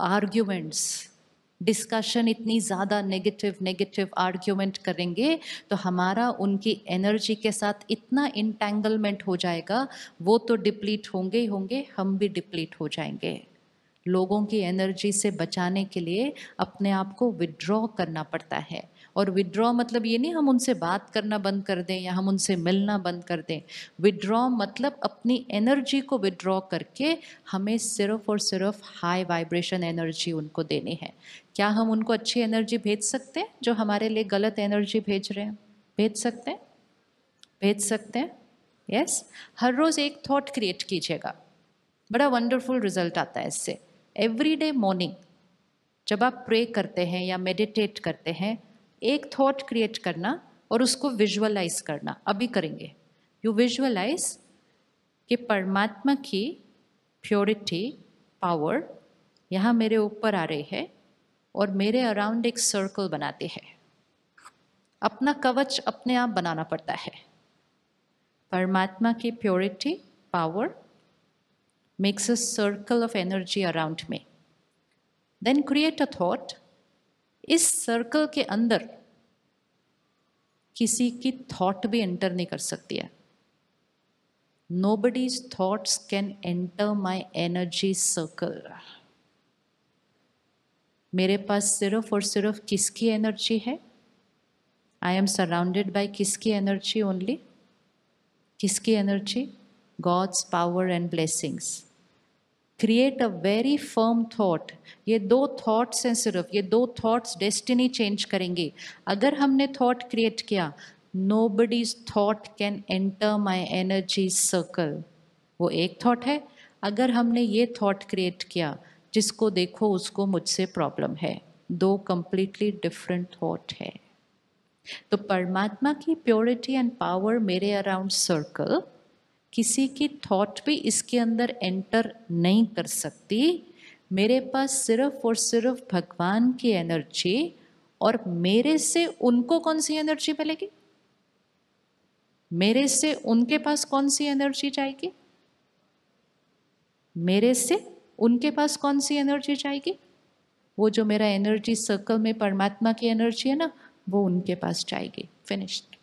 Arguments discussion इतनी ज़्यादा negative negative argument करेंगे तो हमारा उनकी एनर्जी के साथ इतना इंटेंगलमेंट हो जाएगा, वो तो डिप्लीट होंगे ही होंगे, हम भी डिप्लीट हो जाएँगे। लोगों की एनर्जी से बचाने के लिए अपने आप को विड्रॉ करना पड़ता है। और विड्रॉ मतलब ये नहीं, हम उनसे बात करना बंद कर दें या हम उनसे मिलना बंद कर दें। विड्रॉ मतलब अपनी एनर्जी को विड्रॉ करके हमें सिर्फ़ और सिर्फ़ हाई वाइब्रेशन एनर्जी उनको देनी है। क्या हम उनको अच्छी एनर्जी भेज सकते हैं, जो हमारे लिए गलत एनर्जी भेज रहे हैं? भेज सकते हैं? भेज सकते हैं? Yes yes? हर रोज़ एक थॉट क्रिएट कीजिएगा। बड़ा वंडरफुल रिज़ल्ट आता है इससे। एवरी डे मॉर्निंग जब आप प्रे करते हैं या मेडिटेट करते हैं एक थॉट क्रिएट करना और उसको विजुअलाइज करना। अभी करेंगे। यू विजुअलाइज कि परमात्मा की प्योरिटी पावर यहाँ मेरे ऊपर आ रही है और मेरे अराउंड एक सर्कल बनाती है। अपना कवच अपने आप बनाना पड़ता है। परमात्मा की purity power makes a circle of energy around में देन क्रिएट अ थॉट इस सर्कल के अंदर किसी की थॉट भी एंटर नहीं कर सकती है। Nobody's thoughts can enter my energy circle मेरे पास सिर्फ़ और सिर्फ़ किसकी एनर्जी है? आई एम सराउंडेड बाई किसकी एनर्जी ओनली किसकी energy God's power and blessings create a very firm thought ये दो थॉट्स हैं सिर्फ़। ये दो थॉट्स डेस्टिनी चेंज करेंगे। अगर हमने थॉट क्रिएट किया nobody's thought can enter my energy circle वो एक थॉट है। अगर हमने ये थॉट क्रिएट किया, जिसको देखो उसको मुझसे प्रॉब्लम है। दो कंप्लीटली डिफरेंट थॉट है। तो परमात्मा की प्योरिटी एंड पावर मेरे अराउंड सर्कल किसी की थॉट भी इसके अंदर एंटर नहीं कर सकती। मेरे पास सिर्फ़ और सिर्फ़ भगवान की एनर्जी और मेरे से उनको कौन सी एनर्जी मिलेगी? मेरे से उनके पास कौन सी एनर्जी जाएगी? मेरे से उनके पास कौन सी एनर्जी जाएगी? वो जो मेरा एनर्जी सर्कल में परमात्मा की एनर्जी है ना, वो उनके पास जाएगी। Finished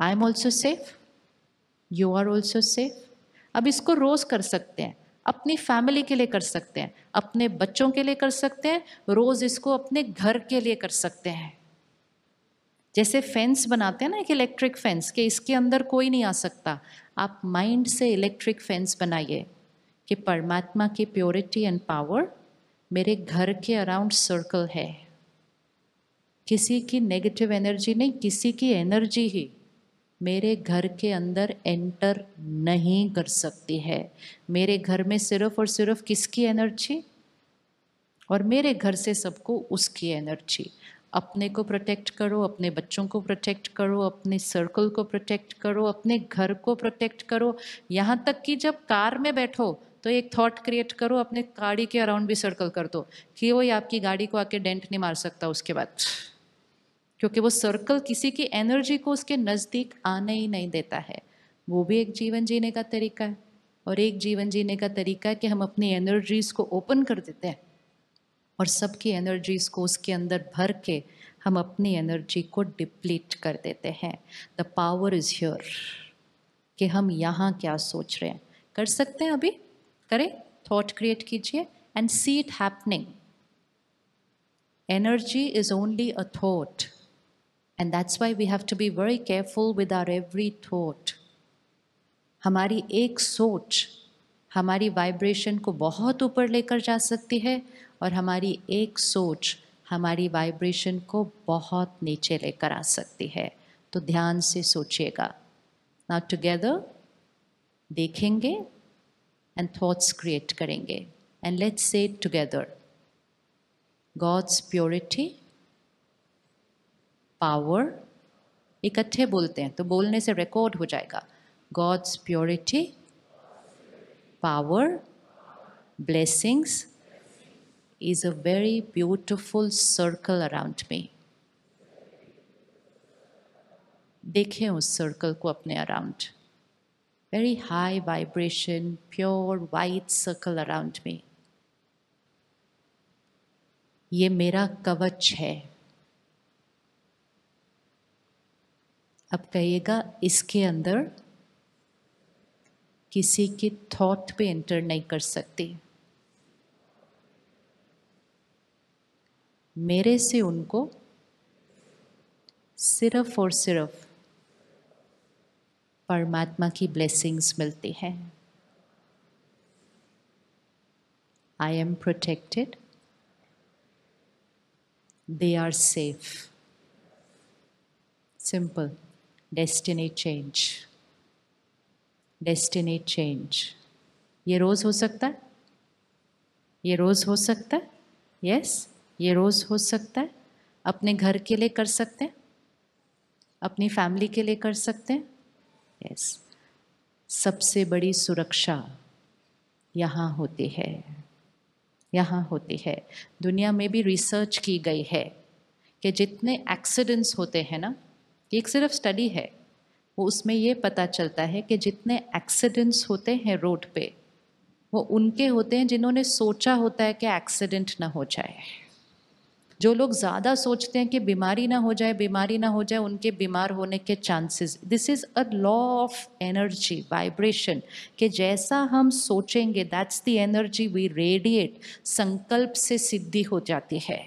I am also safe you are also safe अब इसको रोज़ कर सकते हैं। अपनी फैमिली के लिए कर सकते हैं। अपने बच्चों के लिए कर सकते हैं। रोज़ इसको अपने घर के लिए कर सकते हैं। जैसे फेंस बनाते हैं ना एक इलेक्ट्रिक फेंस कि इसके अंदर कोई नहीं आ सकता। आप माइंड से इलेक्ट्रिक फेंस बनाइए कि परमात्मा की प्योरिटी एंड पावर मेरे घर के अराउंड सर्कल है। किसी की नेगेटिव एनर्जी नहीं, किसी की एनर्जी ही। मेरे घर के अंदर एंटर नहीं कर सकती है। मेरे घर में सिर्फ़ और सिर्फ़ किसकी एनर्जी और मेरे घर से सबको उसकी एनर्जी अपने को प्रोटेक्ट करो, अपने बच्चों को प्रोटेक्ट करो, अपने सर्कल को प्रोटेक्ट करो, अपने घर को प्रोटेक्ट करो। यहाँ तक कि जब कार में बैठो तो एक थॉट क्रिएट करो, अपने गाड़ी के अराउंड भी सर्कल कर दो कि वो आपकी गाड़ी को आके डेंट नहीं मार सकता, उसके बाद। क्योंकि वो सर्कल किसी की एनर्जी को उसके नज़दीक आने ही नहीं देता है। वो भी एक जीवन जीने का तरीका है और एक जीवन जीने का तरीका है कि हम अपनी एनर्जीज़ को ओपन कर देते हैं और सबकी एनर्जीज़ को उसके अंदर भर के हम अपनी एनर्जी को डिप्लीट कर देते हैं। द पावर इज़ ह्योर कि हम यहाँ क्या सोच रहे हैं। कर सकते हैं अभी? करें। थॉट क्रिएट कीजिए and see it happening energy is only a thought And that's why we have to be very careful with our every thought. हमारी एक सोच हमारी वाइब्रेशन को बहुत ऊपर लेकर जा सकती है और हमारी एक सोच हमारी वाइब्रेशन को बहुत नीचे लेकर आ सकती है। तो ध्यान से सोचिएगा। ना टुगेदर देखेंगे एंड थॉट्स क्रिएट करेंगे। And let's say together God's purity power इकट्ठे बोलते हैं तो बोलने से रिकॉर्ड हो जाएगा। God's purity power blessings is a very beautiful circle around me देखें उस सर्कल को अपने around very high vibration pure white circle around me ये मेरा कवच है। अब कहिएगा, इसके अंदर किसी के थॉट पे एंटर नहीं कर सकती। मेरे से उनको सिर्फ़ और सिर्फ़ परमात्मा की ब्लेसिंग्स मिलती हैं। I am protected they are safe simple destiny change destiny change ये रोज़ हो सकता है? ये रोज़ हो सकता है? Yes yes? ये रोज़ हो सकता है। अपने घर के लिए कर सकते हैं? अपनी फैमिली के लिए कर सकते हैं? यस सबसे बड़ी सुरक्षा यहाँ होती है। यहाँ होती है। दुनिया में भी रिसर्च की गई है कि जितने एक्सीडेंट्स होते हैं ना एक सिर्फ़ स्टडी है, वो उसमें ये पता चलता है कि जितने एक्सीडेंट्स होते हैं रोड पे, वो उनके होते हैं जिन्होंने सोचा होता है कि एक्सीडेंट ना हो जाए। जो लोग ज़्यादा सोचते हैं कि बीमारी ना हो जाए, बीमारी ना हो जाए, उनके बीमार होने के chances this is a law of energy vibration कि जैसा हम सोचेंगे that's the energy we radiate संकल्प से सिद्धि हो जाती है।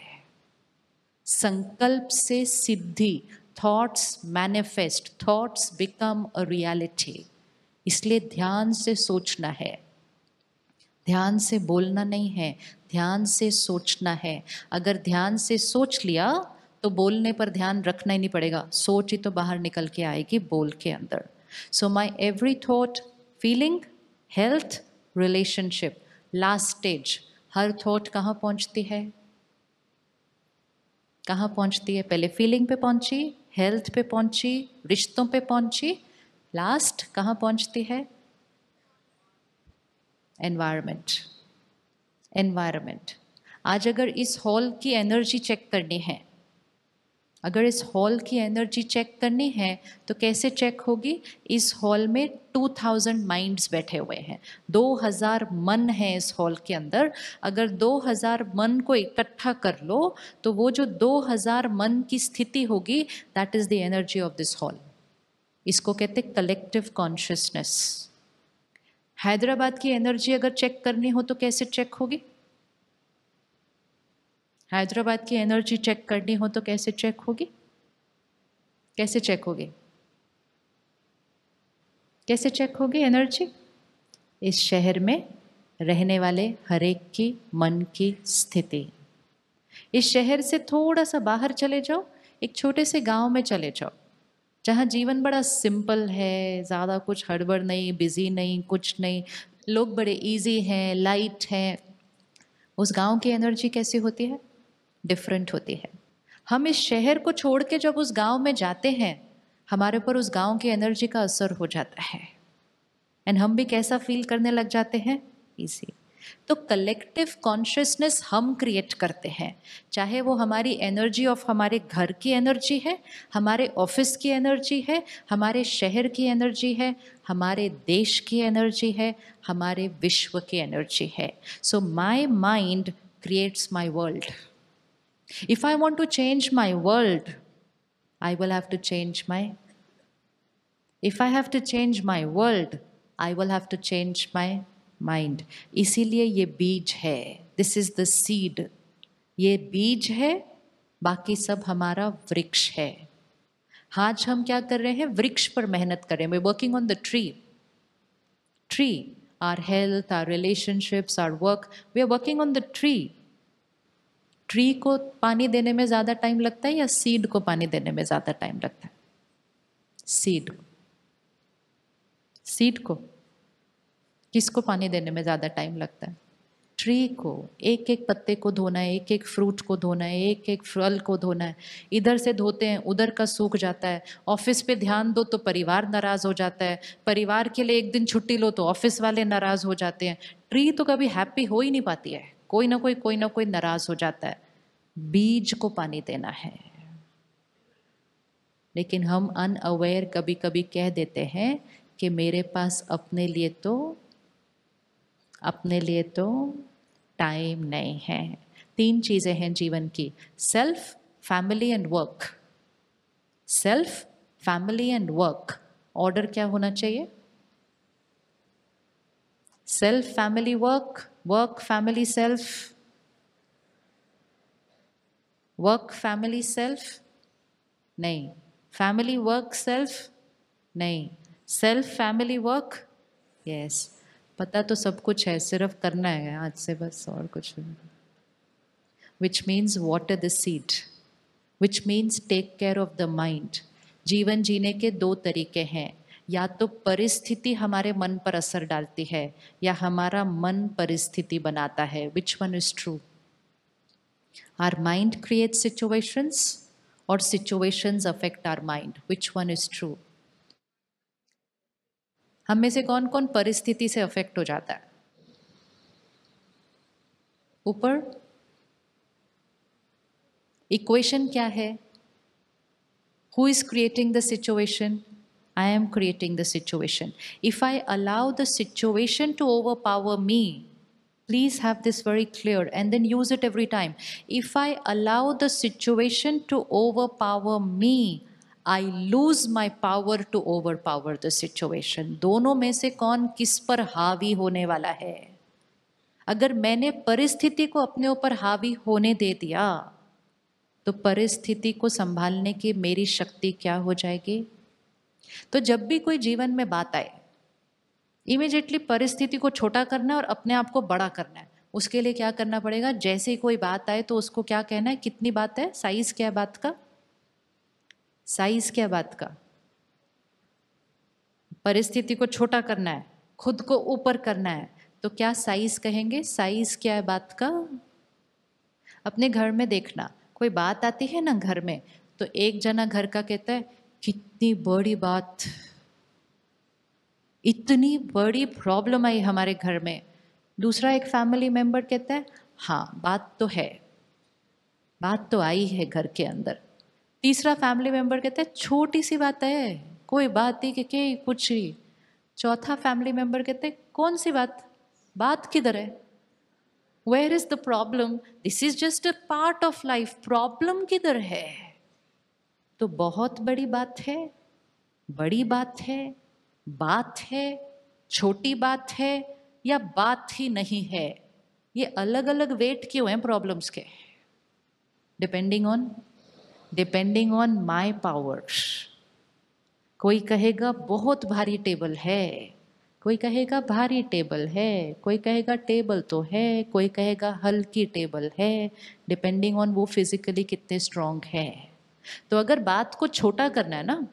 संकल्प से सिद्धि thoughts manifest thoughts become a reality इसलिए ध्यान से सोचना है। ध्यान से बोलना नहीं है, ध्यान से सोचना है। अगर ध्यान से सोच लिया तो बोलने पर ध्यान रखना ही नहीं पड़ेगा। सोच ही तो बाहर निकल के आएगी, बोल के अंदर। So my every thought feeling health relationship last stage her thought कहाँ पहुँचती है? कहाँ पहुँचती है? पहले फीलिंग पे पहुँची हेल्थ पे पहुँची, रिश्तों पे पहुँची लास्ट कहाँ पहुँचती है? एनवायरमेंट एनवायरमेंट आज अगर इस हॉल की एनर्जी चेक करनी है अगर इस हॉल की एनर्जी चेक करनी है तो कैसे चेक होगी? इस हॉल में 2000 माइंड्स बैठे हुए हैं। 2000 मन हैं इस हॉल के अंदर। अगर 2000 मन को इकट्ठा कर लो तो वो जो 2000 मन की स्थिति होगी that is the energy of this hall इसको कहते कलेक्टिव कॉन्शियसनेस हैदराबाद की एनर्जी अगर चेक करनी हो तो कैसे चेक होगी? हैदराबाद की एनर्जी चेक करनी हो तो कैसे चेक होगी? कैसे चेक होगी? कैसे चेक होगी एनर्जी? इस शहर में रहने वाले हरेक की मन की स्थिति। इस शहर से थोड़ा सा बाहर चले जाओ, एक छोटे से गाँव में चले जाओ, जहाँ जीवन बड़ा सिंपल है, ज़्यादा कुछ हड़बड़ नहीं, बिज़ी नहीं, कुछ नहीं। लोग बड़े इजी हैं लाइट हैं। उस गाँव की एनर्जी कैसी होती है? डिफरेंट होती है। हम इस शहर को छोड़ के जब उस गाँव में जाते हैं, हमारे ऊपर उस गाँव की एनर्जी का असर हो जाता है। एंड हम भी कैसा फील करने लग जाते हैं? इसी तो कलेक्टिव कॉन्शियसनेस हम क्रिएट करते हैं। चाहे वो हमारी एनर्जी ऑफ़ हमारे घर की एनर्जी है, हमारे ऑफ़िस की एनर्जी है, हमारे शहर की एनर्जी है, हमारे देश की एनर्जी है, हमारे विश्व की एनर्जी है। So my mind creates my world if I want to change my world I will have to change my if I have to change my world I will have to change my mind इसीलिए ये बीज है। This is the seed ये बीज है, बाकी सब हमारा वृक्ष है। आज हम क्या कर रहे हैं? वृक्ष पर मेहनत कर रहे हैं। Working on the tree tree our health our relationships our work we are working on the tree tree को पानी देने में ज़्यादा टाइम लगता है या सीड को पानी देने में ज़्यादा टाइम लगता है? सीड सीड को। किसको पानी देने में ज़्यादा टाइम लगता है? ट्री को। एक एक पत्ते को धोना है एक एक फ्रूट को धोना है एक एक फल को धोना है। इधर से धोते हैं, उधर का सूख जाता है। ऑफ़िस पे ध्यान दो तो परिवार नाराज़ हो जाता है। परिवार के लिए एक दिन छुट्टी लो तो ऑफ़िस वाले नाराज़ हो जाते हैं। ट्री तो कभी हैप्पी हो ही नहीं पाती है। कोई ना कोई कोई ना कोई नाराज़ हो जाता है। बीज को पानी देना है। लेकिन हम अनअवेयर कभी कभी कह देते हैं कि मेरे पास अपने लिए तो अपने लिए तो टाइम नहीं है। तीन चीज़ें हैं जीवन की। Self family and work self family and work order क्या होना चाहिए? Self family work work family self work family self नहीं फैमिली वर्क सेल्फ नहीं सेल्फ फैमिली वर्क यस पता तो सब कुछ है, सिर्फ़ करना है आज से बस और कुछ नहीं। Which means water the seed which means take care of the mind जीवन जीने के दो तरीके हैं। या तो परिस्थिति हमारे मन पर असर डालती है, या हमारा मन परिस्थिति बनाता है। Which one is true our mind create situations और situations affect our mind which one is true हम में से कौन कौन परिस्थिति से अफेक्ट हो जाता है? ऊपर इक्वेशन क्या है? Who is creating the situation am creating the situation if I allow the situation to overpower me please have this very clear and then use it every time if i allow the situation to overpower me i lose my power to overpower the situation दोनों में से कौन किस पर हावी होने वाला है अगर मैंने परिस्थिति को अपने ऊपर हावी होने दे दिया तो परिस्थिति को संभालने की मेरी शक्ति क्या हो जाएगी तो जब भी कोई जीवन में बात आए इमिजिएटली परिस्थिति को छोटा करना है और अपने आप को बड़ा करना है। उसके लिए क्या करना पड़ेगा? जैसे ही कोई बात आए तो उसको क्या कहना है? कितनी बात है? साइज़ क्या है बात का? साइज़ क्या बात का? परिस्थिति को छोटा करना है, खुद को ऊपर करना है। तो क्या साइज़ कहेंगे? साइज़ क्या है बात का? अपने घर में देखना। कोई बात आती है ना घर में तो एक जना घर का कहता है कितनी बड़ी बात, इतनी बड़ी प्रॉब्लम आई हमारे घर में। दूसरा एक फैमिली मेंबर कहता है हाँ बात तो है, बात तो आई है घर के अंदर। तीसरा फैमिली मेंबर कहता है, छोटी सी बात है, कोई बात ही कि कुछ ही चौथा फैमिली मेंबर कहते हैं, कौन सी बात? बात किधर है? Where is the problem this is just a part of life problem किधर है? तो बहुत बड़ी बात है, बड़ी बात है बात है, छोटी बात है या बात ही नहीं है? ये अलग अलग वेट क्यों हैं प्रॉब्लम्स के? Depending on depending on my powers कोई कहेगा, बहुत भारी टेबल है। कोई कहेगा, भारी टेबल है। कोई कहेगा टेबल तो है। कोई कहेगा, हल्की टेबल है। डिपेंडिंग ऑन वो फिजिकली कितने स्ट्रांग है। तो अगर बात को छोटा करना है ना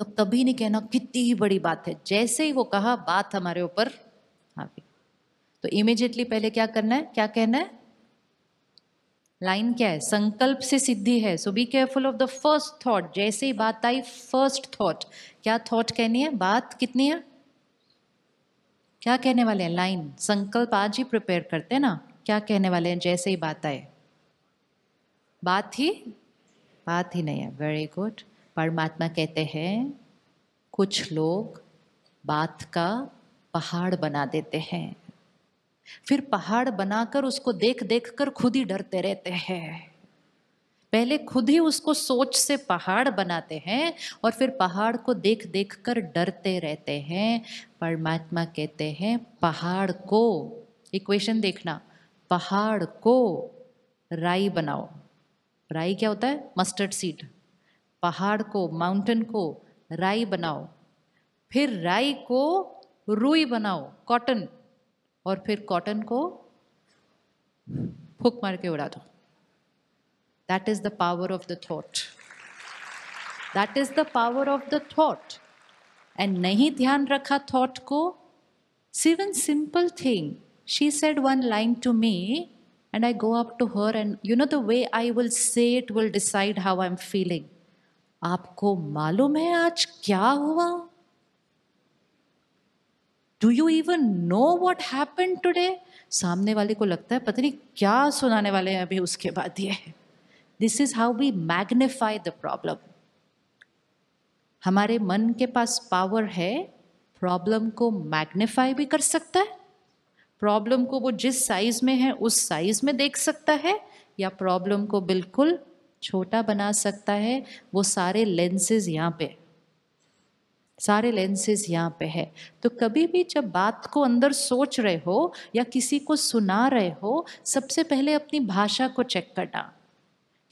तो कभी नहीं कहना कितनी ही बड़ी बात है। जैसे ही वो कहा, बात हमारे ऊपर हावी तो इमीजिएटली पहले क्या करना है? क्या कहना है? लाइन क्या है? संकल्प से सिद्धि है। So be careful of the first thought जैसे ही बात आई फ़र्स्ट थॉट क्या थॉट कहनी है? बात कितनी है? क्या कहने वाले हैं? लाइन संकल्प आज ही प्रिपेयर करते हैं ना। क्या कहने वाले हैं? जैसे ही बात आए। बात ही बात ही नहीं है। वेरी गुड परमात्मा कहते हैं, कुछ लोग बात का पहाड़ बना देते हैं। फिर पहाड़ बनाकर उसको देख देख कर खुद ही डरते रहते हैं। पहले खुद ही उसको सोच से पहाड़ बनाते हैं और फिर पहाड़ को देख देख कर डरते रहते हैं। परमात्मा कहते हैं, पहाड़ को इक्वेशन देखना, पहाड़ को राई बनाओ। राई क्या होता है? मस्टर्ड सीड पहाड़ को माउंटेन को राई बनाओ। फिर राई को रुई बनाओ कॉटन और फिर कॉटन को फूक मार के उड़ा दो। That is the power of the thought that is the power of the thought and नहीं ध्यान रखा थॉट को? Seven simple thing she said one line to me and I go up to her and, you know the way I will say it will decide how I'm feeling. आपको मालूम है आज क्या हुआ? Do you even know what happen today सामने वाले को लगता है, पता नहीं क्या सुनाने वाले हैं अभी उसके बाद ये. This is how we magnify the problem हमारे मन के पास पावर है प्रॉब्लम को मैग्निफाई भी कर सकता है प्रॉब्लम को वो जिस साइज़ में है, उस साइज़ में देख सकता है या प्रॉब्लम को बिल्कुल छोटा बना सकता है, वो सारे लेंसेज यहाँ पे। सारे लेंसेज यहाँ पे है। तो कभी भी जब बात को अंदर सोच रहे हो या किसी को सुना रहे हो, सबसे पहले अपनी भाषा को चेक करना।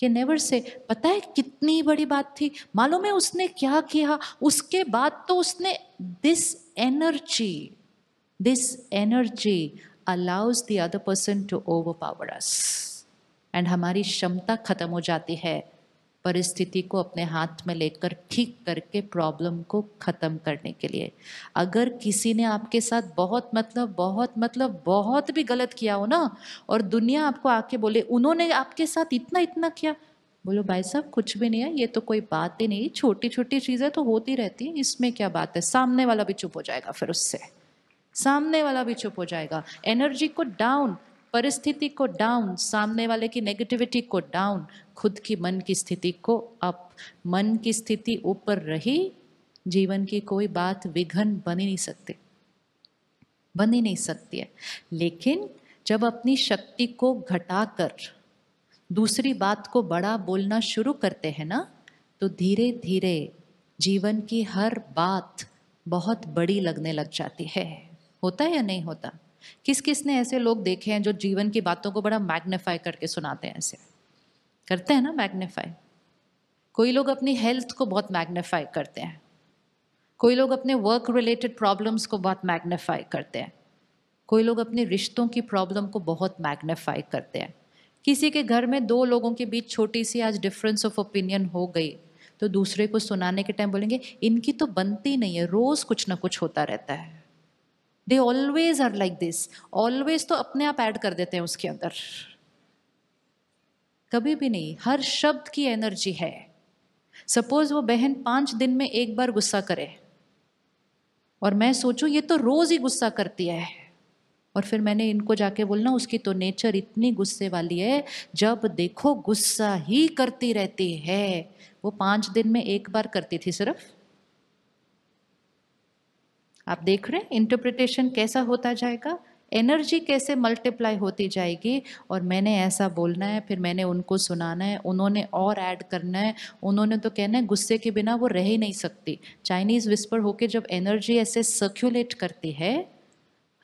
कि नेवर से पता है कितनी बड़ी बात थी? मालूम है उसने क्या किया? उसके बाद तो उसने this energy energy allows the other person to overpower us and हमारी क्षमता खत्म हो जाती है, परिस्थिति को अपने हाथ में लेकर ठीक करके प्रॉब्लम को ख़त्म करने के लिए। अगर किसी ने आपके साथ बहुत मतलब बहुत मतलब बहुत भी गलत किया हो ना, और दुनिया आपको आके बोले, उन्होंने आपके साथ इतना इतना किया। बोलो, भाई साहब, कुछ भी नहीं है, ये तो कोई बात ही नहीं। छोटी छोटी चीज़ें तो होती रहती हैं, इसमें क्या बात है? सामने वाला भी चुप हो जाएगा फिर उससे। सामने वाला भी चुप हो जाएगा। एनर्जी को डाउन परिस्थिति को डाउन सामने वाले की नेगेटिविटी को डाउन खुद की मन की स्थिति को अप मन की स्थिति ऊपर रही, जीवन की कोई बात विघन बन ही नहीं सकती। बन ही नहीं सकती है। लेकिन जब अपनी शक्ति को घटाकर दूसरी बात को बड़ा बोलना शुरू करते हैं ना तो धीरे धीरे जीवन की हर बात बहुत बड़ी लगने लग जाती है। होता है या नहीं होता? किस किस ने ऐसे लोग देखे हैं जो जीवन की बातों को बड़ा मैग्नीफाई करके सुनाते हैं ऐसे? करते हैं ना मैग्नीफाई कोई लोग अपनी हेल्थ को बहुत मैग्नीफाई करते हैं। कोई लोग अपने वर्क रिलेटेड प्रॉब्लम्स को बहुत मैग्नीफाई करते हैं। कोई लोग अपने रिश्तों की प्रॉब्लम को बहुत मैग्नीफाई करते हैं। किसी के घर में दो लोगों के बीच छोटी सी आज डिफरेंस ऑफ़ ओपिनियन हो गई तो दूसरे को सुनाने के टाइम बोलेंगे, इनकी तो बनती नहीं है, रोज कुछ ना कुछ होता रहता है। They always are like this always तो अपने आप ऐड कर देते हैं उसके अंदर। कभी भी नहीं। हर शब्द की एनर्जी है। सपोज़ वो बहन पाँच दिन में एक बार गुस्सा करे। और मैं सोचूं, ये तो रोज ही गुस्सा करती है। और फिर मैंने इनको जाके बोलना, उसकी तो नेचर इतनी गुस्से वाली है, जब देखो गुस्सा ही करती रहती है। वो पाँच दिन में एक बार करती थी सिर्फ़। आप देख रहे हैं इंटरप्रिटेशन कैसा होता जाएगा? एनर्जी कैसे मल्टीप्लाई होती जाएगी? और मैंने ऐसा बोलना है, फिर मैंने उनको सुनाना है, उन्होंने और ऐड करना है, उन्होंने तो कहना है, गुस्से के बिना वो रह ही नहीं सकती। चाइनीज़ विस्पर होके जब एनर्जी ऐसे सर्क्यूलेट करती है,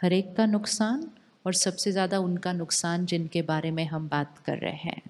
हर एक का नुकसान और सबसे ज़्यादा उनका नुकसान जिनके बारे में हम बात कर रहे हैं।